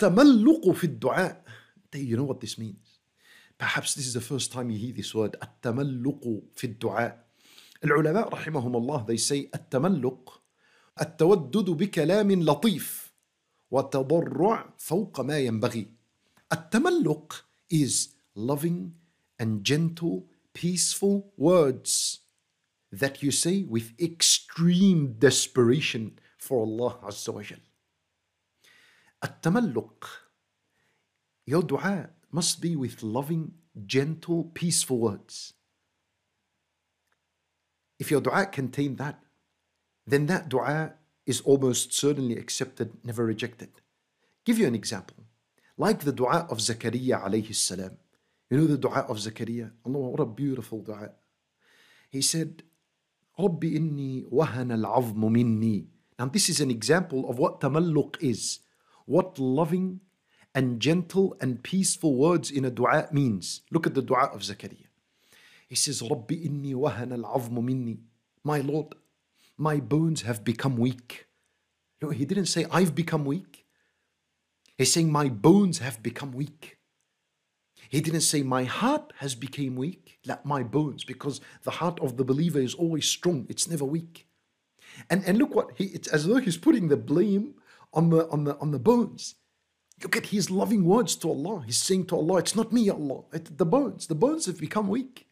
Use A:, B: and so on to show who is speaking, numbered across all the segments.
A: التملق في الدعاء. You know what this means? Perhaps this is the first time you hear this word التملق في الدعاء. العلماء رحمهم الله they say التملق التودد بكلام لطيف وتضرع فوق ما ينبغي. التملق is loving and gentle, peaceful words that you say with extreme desperation for Allah Azza wa Jal. التملق Your dua must be with loving, gentle, peaceful words. If your dua contain that, then that dua is almost certainly accepted, never rejected. Give you an example. Like the dua of Zakaria alayhi salam. You know the dua of Zakaria? Allah, what a beautiful dua. He said, رب إني وهن العظم مني. Now this is an example of what tamalluq is. what loving and gentle and peaceful words in a dua means. Look at the dua of Zakaria. He says, Rabbi inni wahana al-'azmu minni. My Lord, my bones have become weak. No, he didn't say, I've become weak. He's saying, my bones have become weak. He didn't say, my heart has become weak. Like my bones, because the heart of the believer is always strong. It's never weak. And, and look what, he, it's as though he's putting the blame on the, on the, on the bones. Look at his loving words to Allah. He's saying to Allah, It's not me, Allah. It the bones. The bones have become weak.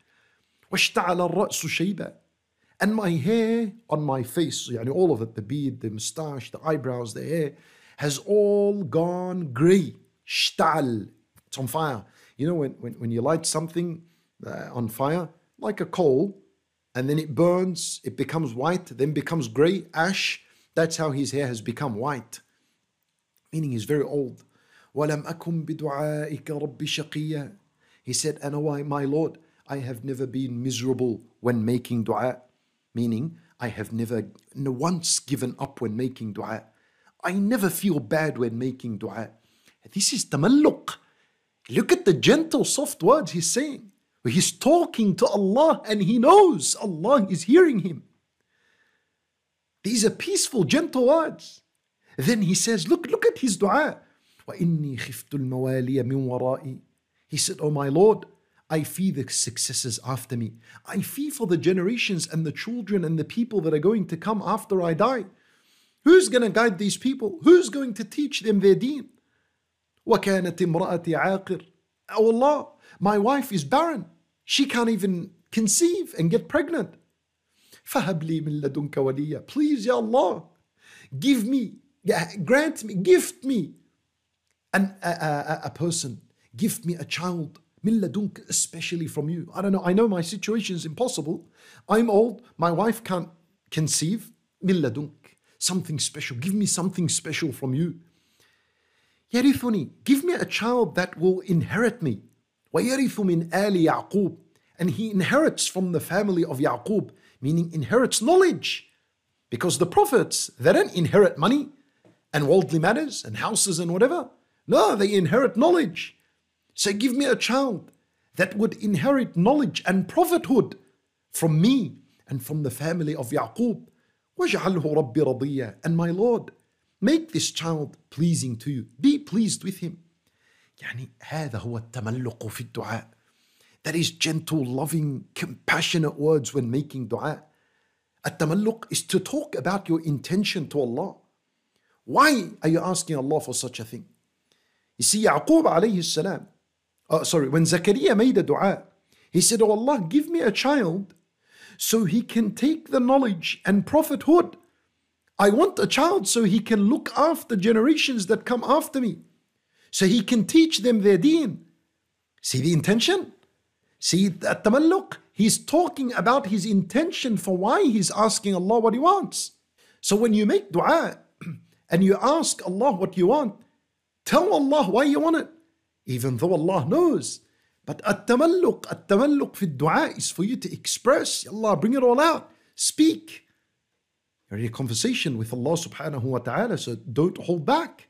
A: And my hair on my face, yani all of it, the beard, the moustache, the eyebrows, the hair, has all gone grey. Shtal. It's on fire. You know, when, when, when you light something uh, on fire, like a coal, and then it burns, it becomes white, then becomes grey, ash. That's how his hair has become white Meaning he's very old. وَلَمْ أَكُمْ بِدُعَائِكَ رَبِّ شَقِيًّا He said, and oh, my Lord, I have never been miserable when making dua meaning I have never once given up when making dua. I never feel bad when making dua. This is tamalluq. Look at the gentle, soft words he's saying. He's talking to Allah and he knows Allah is hearing him. These are peaceful, gentle words. Then he says, look, look at his dua. وَإِنِّي خِفْتُ الْمَوَالِيَ مِنْ وَرَائِي He said, Oh my Lord, I fear the successors after me. I fear for the generations and the children and the people that are going to come after I die. Who's going to guide these people? Who's going to teach them their deen? وَكَانَتِ امْرَأَتِي عَاقِرٍ Oh Allah, my wife is barren. She can't even conceive and get pregnant. فَهَبْ لِي مِن لَدُنْكَ وَلِيًّا Please, Ya Allah, give me, grant me, gift me an, a, a, a person, gift me a child Min ladunk, especially from you. I don't know. I know my situation is impossible. I'm old. My wife can't conceive. Min ladunk. Something special. Give me something special from you. Yarithuni. Give me a child that will inherit me. وَيَرِثُ مِنْ آلِ يَعْقُوبٍ And he inherits from the family of Yaqub, meaning inherits knowledge. Because the prophets, they don't inherit money and worldly matters and houses and whatever. No, they inherit knowledge. Say, give me a child that would inherit knowledge and prophethood from me and from the family of Yaqub. وَاجْعَلْهُ رَبِّ رَضِيًّا And my Lord, make this child pleasing to you. Be pleased with him. يعني هذا هو التملق في الدعاء. That is gentle, loving, compassionate words when making dua. التملق is to talk about your intention to Allah. Why are you asking Allah for such a thing? You see, Yaqub alayhi salam, uh, sorry, when Zakaria made a dua, he said, Oh Allah, give me a child so he can take the knowledge and prophethood. I want a child so he can look after generations that come after me, so he can teach them their deen. See the intention? See at tamalluq, he's talking about his intention for why he's asking Allah what he wants. So when you make dua and you ask Allah what you want, tell Allah why you want it even though Allah knows. But at-tamalluq, at-tamalluq fi dua is for you to express, Allah, bring it all out. Speak. You're in a conversation with Allah subhanahu wa ta'ala, so don't hold back.